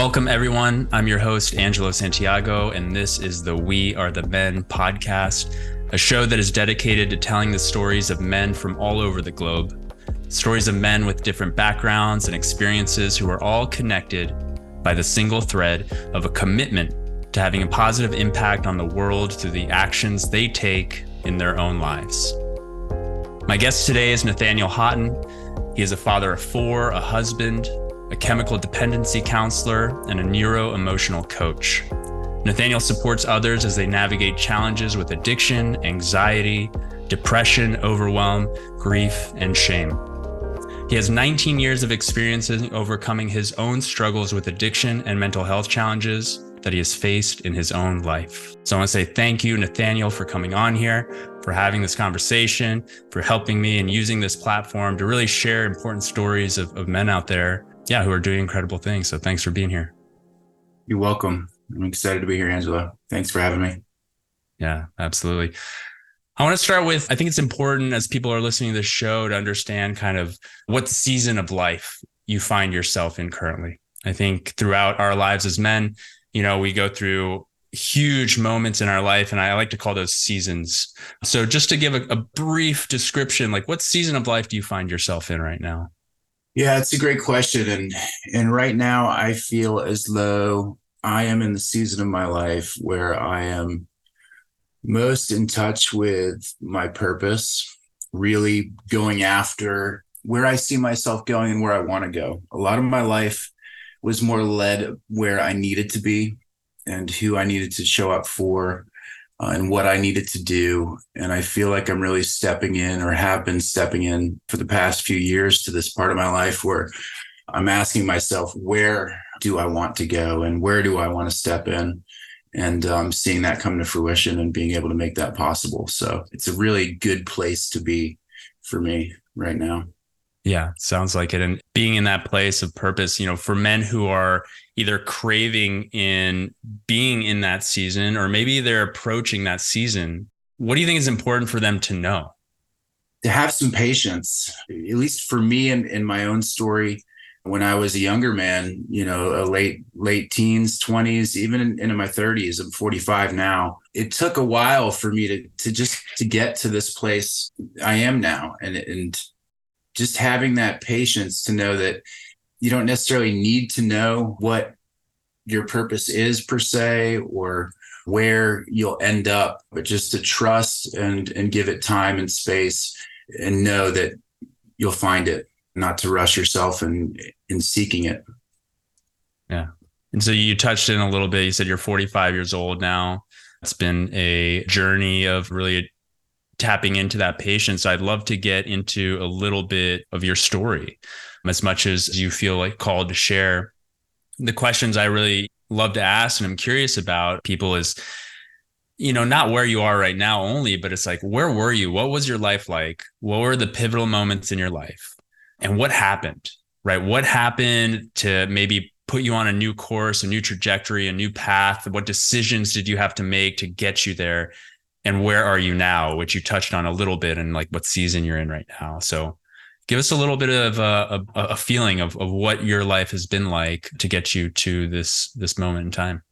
Welcome, everyone. I'm your host, Angelo Santiago, and this is the We Are the Men podcast, a show that is dedicated to telling the stories of men from all over the globe. Stories of men with different backgrounds and experiences who are all connected by the single thread of a commitment to having a positive impact on the world through the actions they take in their own lives. My guest today is Nathaniel Haughton. He is a father of four, a husband, a chemical dependency counselor, and a neuro emotional coach. Nathaniel supports others as they navigate challenges with addiction, anxiety, depression, overwhelm, grief, and shame. He has 19 years of experience in overcoming his own struggles with addiction and mental health challenges that he has faced in his own life. So I want to say thank you, Nathaniel, for coming on here, for having this conversation, for helping me and using this platform to really share important stories of, of men out there yeah, who are doing incredible things. So thanks for being here. You're welcome. I'm excited to be here, Angelo. Thanks for having me. Yeah, absolutely. I want to start with I think it's important as people are listening to this show to understand kind of what season of life you find yourself in currently. I think throughout our lives as men, you know, we go through huge moments in our life and I like to call those seasons. So just to give a, a brief description, like what season of life do you find yourself in right now? Yeah, it's a great question. And and right now I feel as though I am in the season of my life where I am most in touch with my purpose, really going after where I see myself going and where I want to go. A lot of my life was more led where I needed to be and who I needed to show up for uh, and what I needed to do. And I feel like I'm really stepping in or have been stepping in for the past few years to this part of my life where I'm asking myself, where do I want to go and where do I want to step in? And um, seeing that come to fruition and being able to make that possible. So it's a really good place to be for me right now. Yeah, sounds like it. And being in that place of purpose, you know, for men who are either craving in being in that season or maybe they're approaching that season, what do you think is important for them to know? To have some patience, at least for me and in, in my own story, when I was a younger man, you know, late late teens, twenties, even in, into my thirties. I'm 45 now. It took a while for me to to just to get to this place I am now, and and just having that patience to know that you don't necessarily need to know what your purpose is per se or where you'll end up but just to trust and and give it time and space and know that you'll find it not to rush yourself in in seeking it. Yeah. And so you touched in a little bit you said you're 45 years old now. It's been a journey of really tapping into that patience, I'd love to get into a little bit of your story as much as you feel like called to share. The questions I really love to ask and I'm curious about people is, you know, not where you are right now only, but it's like, where were you? What was your life like? What were the pivotal moments in your life? And what happened, right? What happened to maybe put you on a new course, a new trajectory, a new path? What decisions did you have to make to get you there? And where are you now which you touched on a little bit and like what season you're in right now. So give us a little bit of a, a, a, feeling of, of what your life has been like to get you to this this moment in time.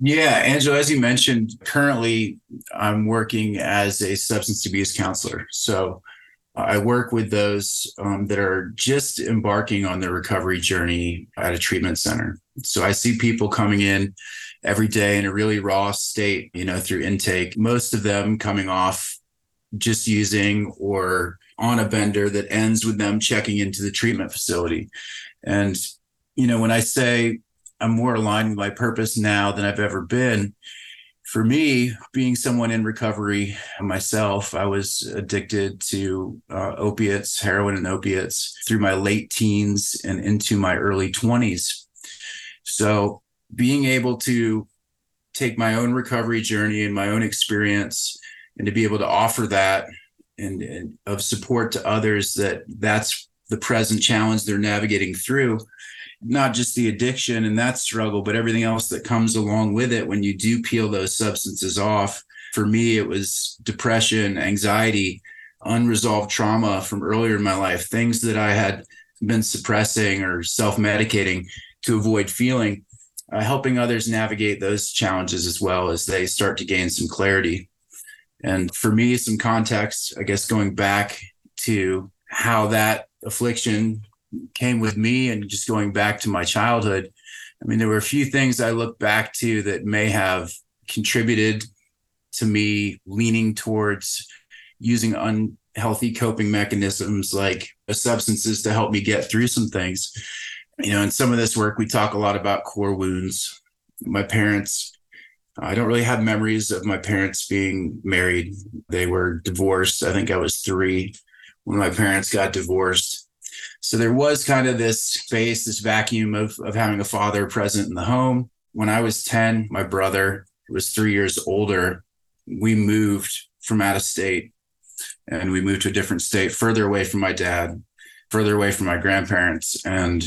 Yeah angelo as you mentioned currently i'm working as a substance abuse counselor. So i work with those um, that are just embarking on their recovery journey at a treatment center so i see people coming in every day in a really raw state, you know, through intake, most of them coming off just using or on a bender that ends with them checking into the treatment facility. And, you know, when I say I'm more aligned with my purpose now than I've ever been, for me, being someone in recovery myself, I was addicted to uh, opiates, heroin and opiates through my late teens and into my early 20s. So being able to take my own recovery journey and my own experience and to be able to offer that and, and, of support to others that that's the present challenge they're navigating through not just the addiction and that struggle but everything else that comes along with it when you do peel those substances off for me it was depression anxiety unresolved trauma from earlier in my life things that i had been suppressing or self-medicating to avoid feeling uh, helping others navigate those challenges as well as they start to gain some clarity. And for me, some context, I guess, going back to how that affliction came with me and just going back to my childhood. I mean, there were a few things I look back to that may have contributed to me leaning towards using unhealthy coping mechanisms like substances to help me get through some things. You know, in some of this work, we talk a lot about core wounds. My parents, I don't really have memories of my parents being married. They were divorced. I think I was three when my parents got divorced. So there was kind of this space, this vacuum of, of having a father present in the home. When I was 10, my brother was three years older. We moved from out of state and we moved to a different state, further away from my dad, further away from my grandparents. And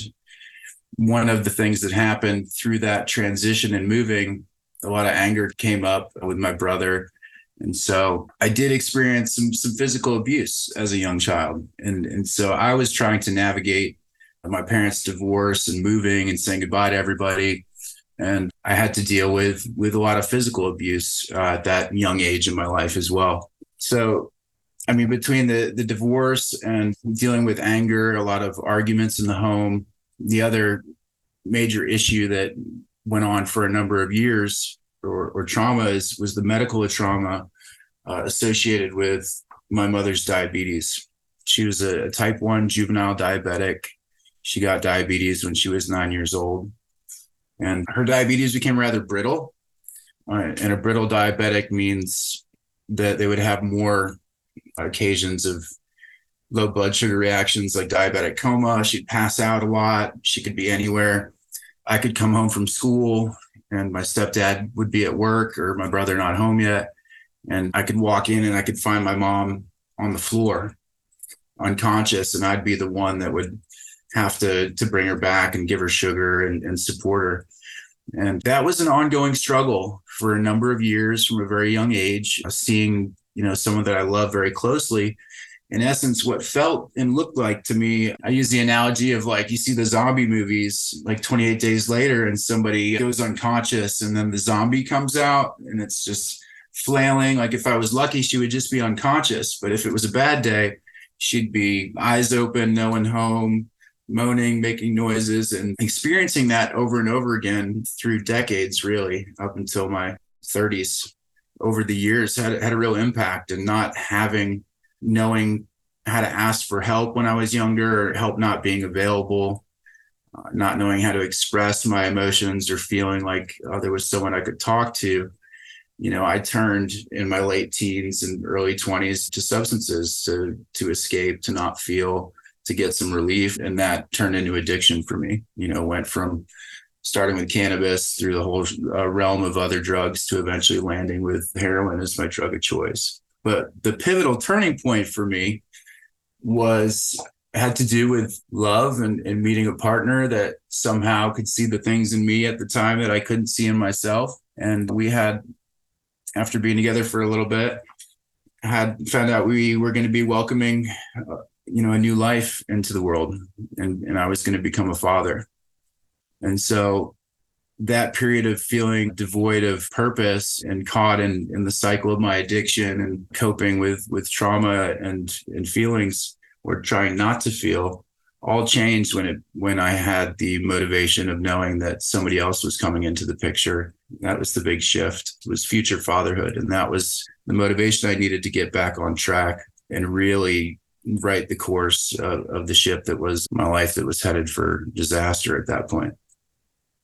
one of the things that happened through that transition and moving, a lot of anger came up with my brother. And so I did experience some some physical abuse as a young child. And and so I was trying to navigate my parents' divorce and moving and saying goodbye to everybody. And I had to deal with with a lot of physical abuse uh, at that young age in my life as well. So I mean, between the the divorce and dealing with anger, a lot of arguments in the home, the other major issue that went on for a number of years or, or trauma is was the medical trauma uh, associated with my mother's diabetes. She was a, a type one juvenile diabetic. She got diabetes when she was nine years old, and her diabetes became rather brittle. Uh, and a brittle diabetic means that they would have more occasions of low blood sugar reactions like diabetic coma. She'd pass out a lot. She could be anywhere. I could come home from school and my stepdad would be at work or my brother not home yet. And I could walk in and I could find my mom on the floor, unconscious, and I'd be the one that would have to to bring her back and give her sugar and, and support her. And that was an ongoing struggle for a number of years from a very young age, seeing you know someone that I love very closely. In essence, what felt and looked like to me, I use the analogy of like you see the zombie movies, like 28 days later, and somebody goes unconscious, and then the zombie comes out, and it's just flailing. Like if I was lucky, she would just be unconscious. But if it was a bad day, she'd be eyes open, no one home, moaning, making noises, and experiencing that over and over again through decades, really, up until my 30s over the years had had a real impact and not having knowing how to ask for help when I was younger or help not being available uh, not knowing how to express my emotions or feeling like oh, there was someone I could talk to you know I turned in my late teens and early 20s to substances to to escape to not feel to get some relief and that turned into addiction for me you know went from starting with cannabis through the whole uh, realm of other drugs to eventually landing with heroin as my drug of choice. But the pivotal turning point for me was had to do with love and, and meeting a partner that somehow could see the things in me at the time that I couldn't see in myself. And we had, after being together for a little bit, had found out we were going to be welcoming, uh, you know, a new life into the world, and and I was going to become a father. And so that period of feeling devoid of purpose and caught in, in the cycle of my addiction and coping with with trauma and and feelings or trying not to feel all changed when it when I had the motivation of knowing that somebody else was coming into the picture. That was the big shift. It was future fatherhood. And that was the motivation I needed to get back on track and really right the course of, of the ship that was my life that was headed for disaster at that point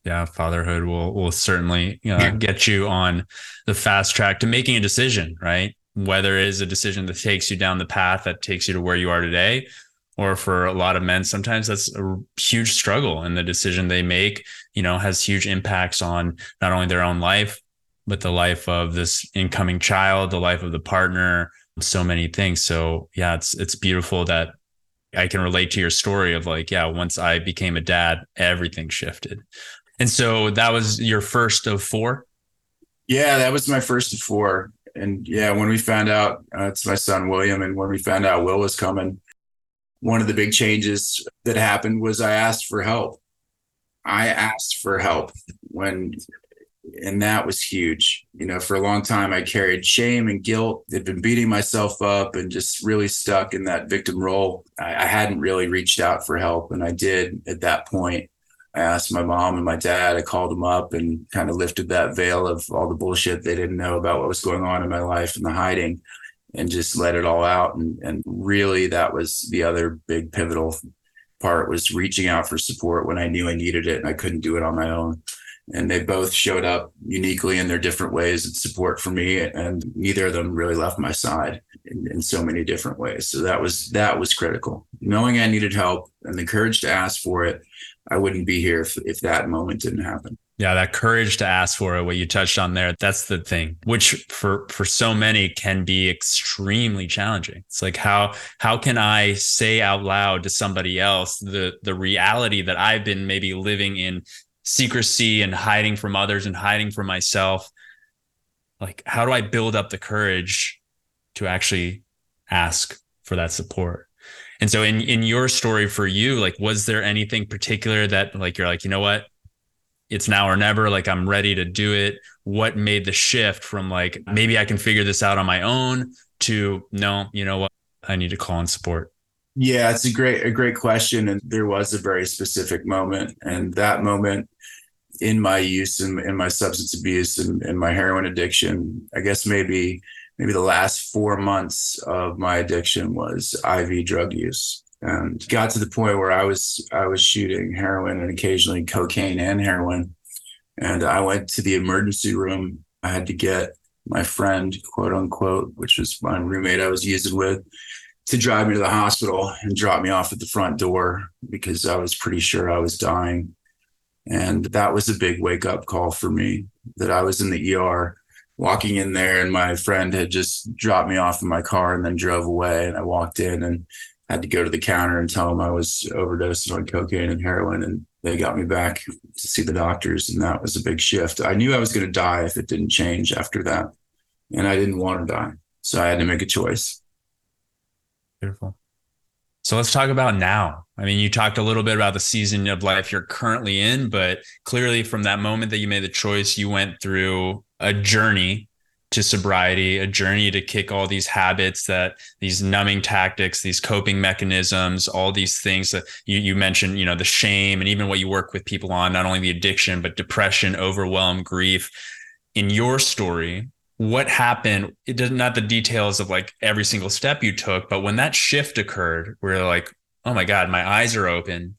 yeah fatherhood will will certainly uh, yeah. get you on the fast track to making a decision right whether it is a decision that takes you down the path that takes you to where you are today or for a lot of men sometimes that's a huge struggle and the decision they make you know has huge impacts on not only their own life but the life of this incoming child the life of the partner so many things so yeah it's it's beautiful that I can relate to your story of like, yeah, once I became a dad, everything shifted. And so that was your first of four? Yeah, that was my first of four. And yeah, when we found out uh, it's my son William, and when we found out Will was coming, one of the big changes that happened was I asked for help. I asked for help. when and that was huge. You know, for a long time, I carried shame and guilt. Had been beating myself up and just really stuck in that victim role. I, I, hadn't really reached out for help, and I did at that point. I asked my mom and my dad. I called them up and kind of lifted that veil of all the bullshit they didn't know about what was going on in my life and the hiding, and just let it all out. And and really, that was the other big pivotal part was reaching out for support when I knew I needed it and I couldn't do it on my own and they both showed up uniquely in their different ways and support for me and neither of them really left my side in, in, so many different ways so that was that was critical knowing i needed help and the courage to ask for it i wouldn't be here if, if that moment didn't happen. Yeah that courage to ask for it what you touched on there that's the thing which for for so many can be extremely challenging. It's like how how can i say out loud to somebody else the the reality that i've been maybe living in secrecy and hiding from others and hiding from myself? Like how do i build up the courage to actually ask for that support and so in in your story for you like was there anything particular that like you're like you know what? It's now or never. Like i'm ready to do it. What made the shift from like maybe i can figure this out on my own to no you know what? I need to call in support. Yeah, it's a great a great question, and there was a very specific moment, and that moment in my use and in, in, my substance abuse and, and my heroin addiction, I guess maybe maybe the last four months of my addiction was IV drug use, and got to the point where I was I was shooting heroin and occasionally cocaine and heroin, and I went to the emergency room. I had to get my friend, quote unquote, which was my roommate I was using with to drive me to the hospital and drop me off at the front door because I was pretty sure I was dying. And that was a big wake up call for me that I was in the ER walking in there and my friend had just dropped me off in my car and then drove away. And I walked in and had to go to the counter and tell them I was overdosed on cocaine and heroin. And they got me back to see the doctors. And that was a big shift. I knew I was going to die if it didn't change after that. And I didn't want to die. So I had to make a choice. Beautiful. So let's talk about now. I mean, you talked a little bit about the season of life you're currently in, but clearly from that moment that you made the choice, you went through a journey to sobriety, a journey to kick all these habits that these numbing tactics, these coping mechanisms, all these things that you, you mentioned, you know, the shame and even what you work with people on, not only the addiction, but depression, overwhelm, grief. In your story, what happened? It does not the details of like every single step you took but when that shift occurred where like oh my god my eyes are open.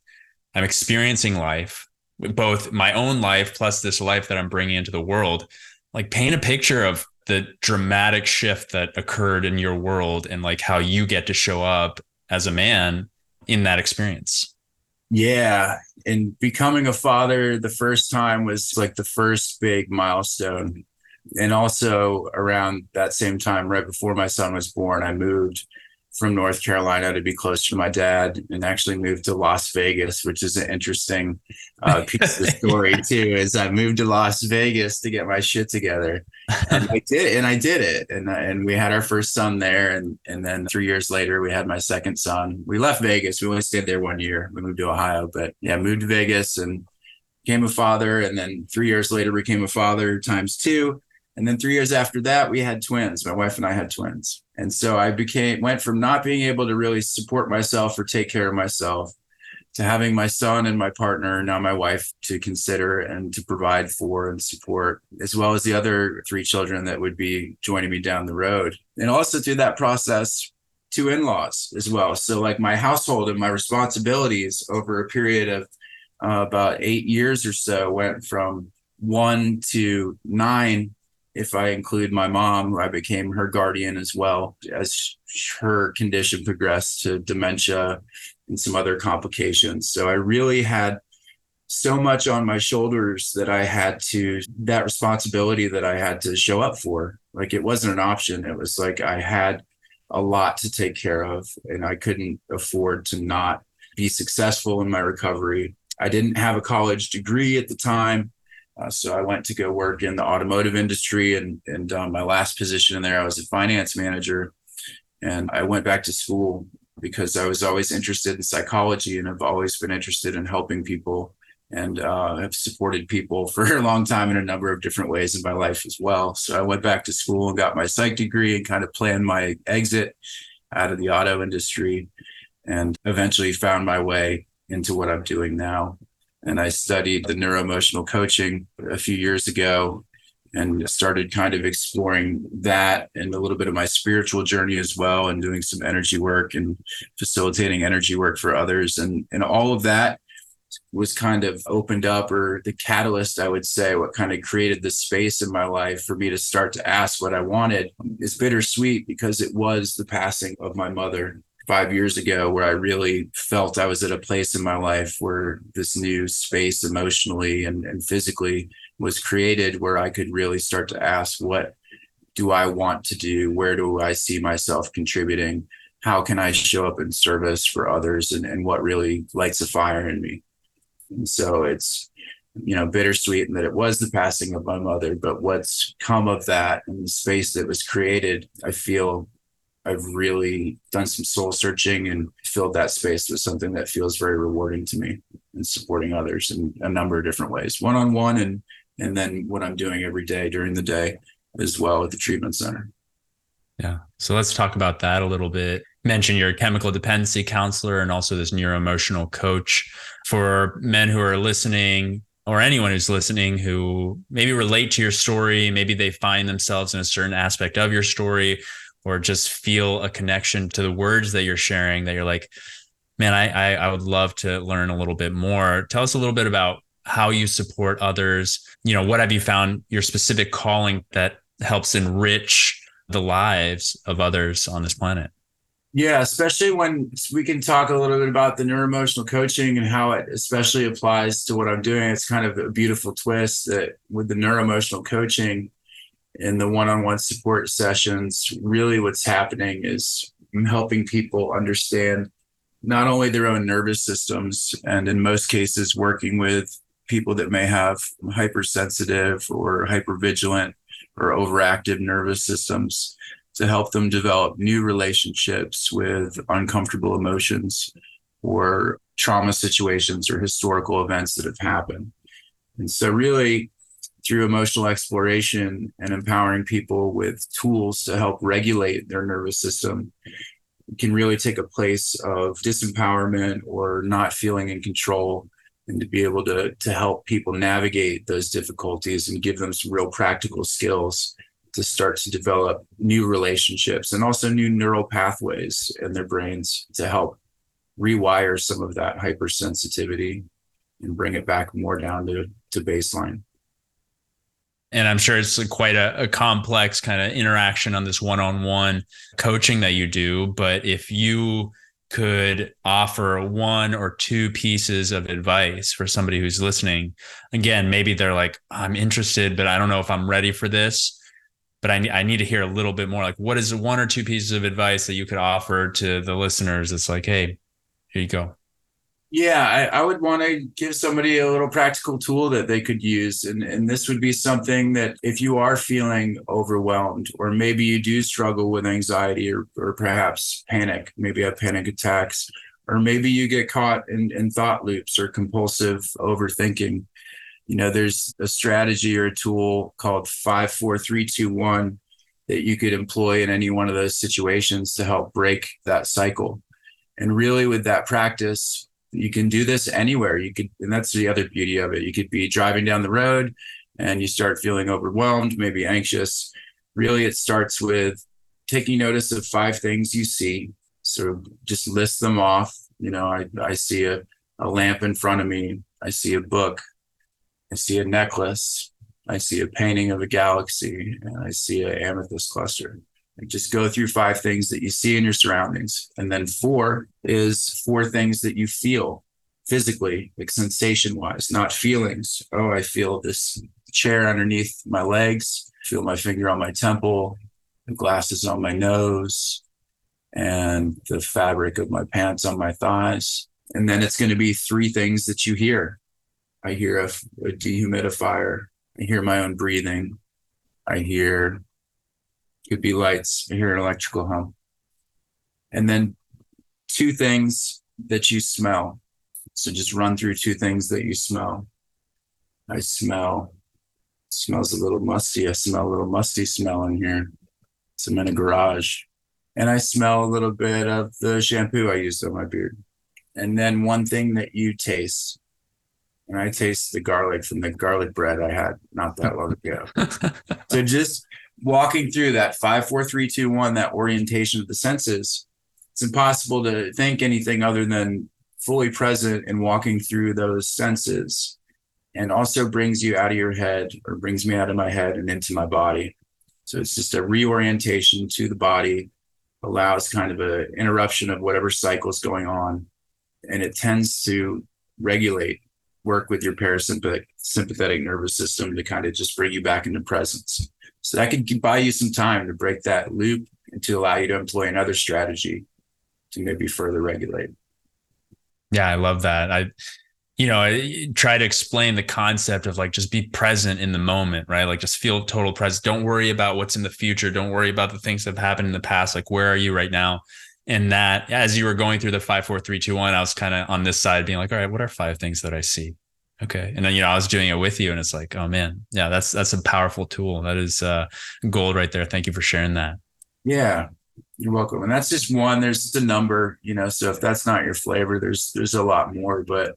I'm experiencing life both my own life plus this life that i'm bringing into the world like paint a picture of the dramatic shift that occurred in your world and like how you get to show up as a man in that experience. Yeah. And becoming a father the first time was like the first big milestone. And also around that same time, right before my son was born, I moved from North Carolina to be closer to my dad and actually moved to Las Vegas, which is an interesting uh, piece of the story too. Is I moved to Las Vegas to get my shit together, and I did, and I did it, and and we had our first son there, and and then three years later we had my second son. We left Vegas. We only stayed there one year. We moved to Ohio, but yeah, moved to Vegas and became a father, and then three years later became a father times two and then three years after that, we had twins. My wife and I had twins. And so I became went from not being able to really support myself or take care of myself to having my son and my partner, now my wife, to consider and to provide for and support, as well as the other three children that would be joining me down the road. And also through that process, two in laws as well. So, like my household and my responsibilities over a period of uh, about eight years or so went from one to nine if I include my mom, I became her guardian as well as her condition progressed to dementia and some other complications. So I really had so much on my shoulders that I had to, that responsibility that I had to show up for. Like it wasn't an option. It was like I had a lot to take care of and I couldn't afford to not be successful in my recovery. I didn't have a college degree at the time. Uh, so I went to go work in the automotive industry, and and um, my last position in there, I was a finance manager, and I went back to school because I was always interested in psychology, and I've always been interested in helping people and uh, have supported people for a long time in a number of different ways in my life as well. So I went back to school and got my psych degree and kind of planned my exit out of the auto industry and eventually found my way into what I'm doing now. And I studied the neuroemotional coaching a few years ago and started kind of exploring that and a little bit of my spiritual journey as well and doing some energy work and facilitating energy work for others. And and all of that was kind of opened up or the catalyst i would say what kind of created the space in my life for me to start to ask what i wanted. Is bittersweet because it was the passing of my mother five years ago where I really felt I was at a place in my life where this new space emotionally and, and physically was created where I could really start to ask what do I want to do? Where do I see myself contributing? How can I show up in service for others and, and what really lights a fire in me? And so it's, you know, bittersweet in that it was the passing of my mother, but what's come of that and the space that was created, I feel I've really done some soul searching and filled that space with something that feels very rewarding to me and supporting others in a number of different ways, one on one and and then what I'm doing every day during the day as well at the treatment center. Yeah. So let's talk about that a little bit. Mention your chemical dependency counselor and also this neuroemotional coach for men who are listening or anyone who's listening who maybe relate to your story, maybe they find themselves in a certain aspect of your story or just feel a connection to the words that you're sharing that you're like, man, I, I, I would love to learn a little bit more. Tell us a little bit about how you support others. You know, what have you found your specific calling that helps enrich the lives of others on this planet? Yeah, especially when we can talk a little bit about the neuroemotional coaching and how it especially applies to what I'm doing. It's kind of a beautiful twist that with the neuroemotional coaching, in the one-on-one support sessions really what's happening is I'm helping people understand not only their own nervous systems and in most cases working with people that may have hypersensitive or hypervigilant or overactive nervous systems to help them develop new relationships with uncomfortable emotions or trauma situations or historical events that have happened. And so really through emotional exploration and empowering people with tools to help regulate their nervous system can really take a place of disempowerment or not feeling in control and to be able to to help people navigate those difficulties and give them some real practical skills to start to develop new relationships and also new neural pathways in their brains to help rewire some of that hypersensitivity and bring it back more down to, to baseline and I'm sure it's quite a, a complex kind of interaction on this one-on-one coaching that you do. But if you could offer one or two pieces of advice for somebody who's listening, again, maybe they're like, I'm interested, but I don't know if I'm ready for this. But I, I need to hear a little bit more. Like, what is one or two pieces of advice that you could offer to the listeners? It's like, hey, here you go. Yeah, I, I, would want to give somebody a little practical tool that they could use. And, and this would be something that if you are feeling overwhelmed, or maybe you do struggle with anxiety or, or perhaps panic, maybe have panic attacks, or maybe you get caught in, in thought loops or compulsive overthinking. You know, there's a strategy or a tool called 54321 that you could employ in any one of those situations to help break that cycle. And really, with that practice, you can do this anywhere. You could, and that's the other beauty of it. You could be driving down the road and you start feeling overwhelmed, maybe anxious. Really, it starts with taking notice of five things you see. So just list them off. You know, I, I see a, a lamp in front of me. I see a book. I see a necklace. I see a painting of a galaxy. And I see an amethyst cluster. Just go through five things that you see in your surroundings. And then four is four things that you feel physically, like sensation wise, not feelings. Oh, I feel this chair underneath my legs, feel my finger on my temple, the glasses on my nose, and the fabric of my pants on my thighs. And then it's going to be three things that you hear. I hear a, a dehumidifier. I hear my own breathing. I hear could be lights. I hear an electrical hum. And then two things that you smell. So just run through two things that you smell. I smell, smells a little musty. I smell a little musty smell in here. So I'm in a garage. And I smell a little bit of the shampoo I used on my beard. And then one thing that you taste. And I taste the garlic from the garlic bread I had not that long ago. so just walking through that five, four, three, two, one, that orientation of the senses, it's impossible to think anything other than fully present and walking through those senses and also brings you out of your head or brings me out of my head and into my body. So it's just a reorientation to the body, allows kind of an interruption of whatever cycle is going on. And it tends to regulate, work with your parasympathetic sympathetic nervous system to kind of just bring you back into presence. So that can buy you some time to break that loop and to allow you to employ another strategy to maybe further regulate. Yeah, I love that. I, you know, I try to explain the concept of like just be present in the moment, right? Like just feel total present. Don't worry about what's in the future. Don't worry about the things that have happened in the past. Like, where are you right now? And that as you were going through the five, four, three, two, one, I was kind of on this side being like, all right, what are five things that I see? Okay. And then, you know, I was doing it with you and it's like, oh man, yeah, that's, that's a powerful tool. That is uh, gold right there. Thank you for sharing that. Yeah. You're welcome. And that's just one. There's just a number, you know. So if that's not your flavor, there's there's a lot more. But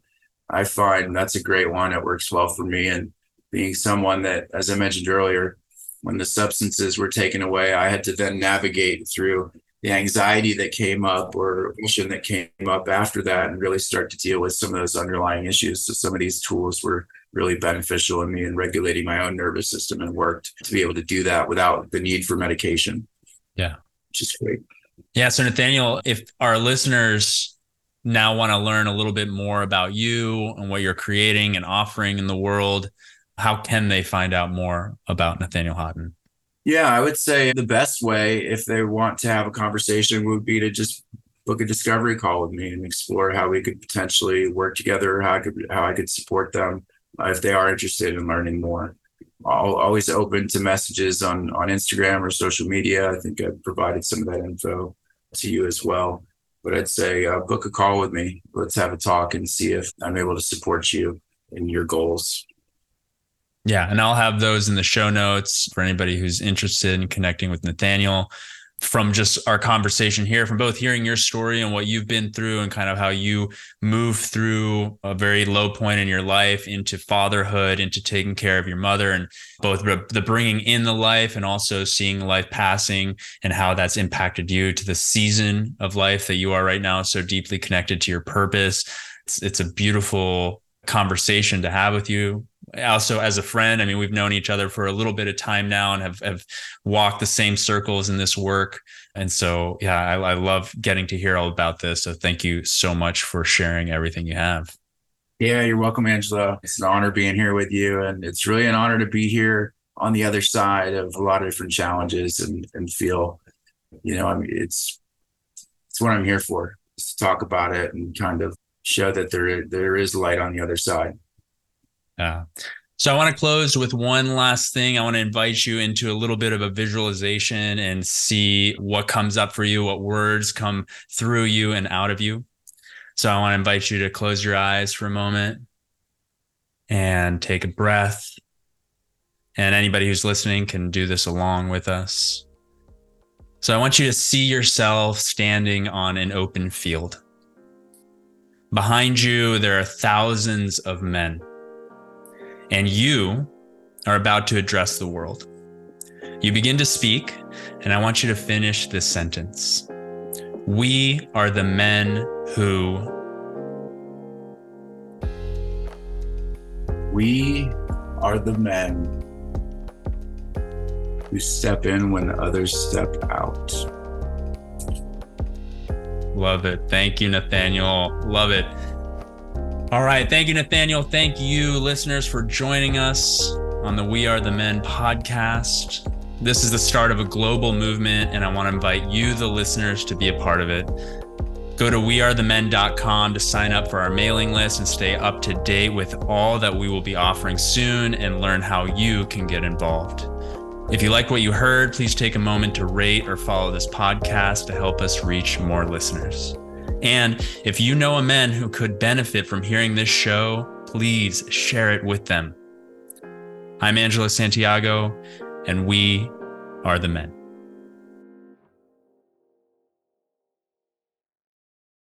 I find that's a great one. It works well for me. And being someone that, as I mentioned earlier, when the substances were taken away, I had to then navigate through the anxiety that came up or emotion that came up after that and really start to deal with some of those underlying issues. So some of these tools were really beneficial in me in regulating my own nervous system and worked to be able to do that without the need for medication. Yeah which is great. Yeah. So, Nathaniel, if our listeners now want to learn a little bit more about you and what you're creating and offering in the world, how can they find out more about Nathaniel Haughton? Yeah, I would say the best way, if they want to have a conversation, would be to just book a discovery call with me and explore how we could potentially work together, how I could how I could support them uh, if they are interested in learning more always open to messages on on Instagram or social media. I think I provided some of that info to you as well. But I'd say uh, book a call with me. Let's have a talk and see if I'm able to support you in your goals. Yeah, and I'll have those in the show notes for anybody who's interested in connecting with Nathaniel from just our conversation here, from both hearing your story and what you've been through and kind of how you move through a very low point in your life into fatherhood, into taking care of your mother, and both the bringing in the life and also seeing life passing and how that's impacted you to the season of life that you are right now, so deeply connected to your purpose. It's, it's a beautiful conversation to have with you also as a friend i mean we've known each other for a little bit of time now and have, have walked the same circles in this work. And so yeah I, I love getting to hear all about this. So thank you so much for sharing everything you have. Yeah you're welcome angelo. It's an honor being here with you. And it's really an honor to be here on the other side of a lot of different challenges and and feel you know i mean it's it's what i'm here for is to talk about it and kind of show that there there is light on the other side yeah. So I want to close with one last thing. I want to invite you into a little bit of a visualization and see what comes up for you, what words come through you and out of you. So I want to invite you to close your eyes for a moment and take a breath. And anybody who's listening can do this along with us. So I want you to see yourself standing on an open field. Behind you, there are thousands of men and you are about to address the world. You begin to speak, and I want you to finish this sentence. We are the men who. We are the men who step in when others step out. Love it. Thank you, Nathaniel. Love it. All right. Thank you, Nathaniel. Thank you, listeners, for joining us on the We Are the Men podcast. This is the start of a global movement, and I want to invite you, the listeners, to be a part of it. Go to wearethemen.com to sign up for our mailing list and stay up to date with all that we will be offering soon and learn how you can get involved. If you like what you heard, please take a moment to rate or follow this podcast to help us reach more listeners. And if you know a man who could benefit from hearing this show, please share it with them. I'm Angelo Santiago, and we are the men.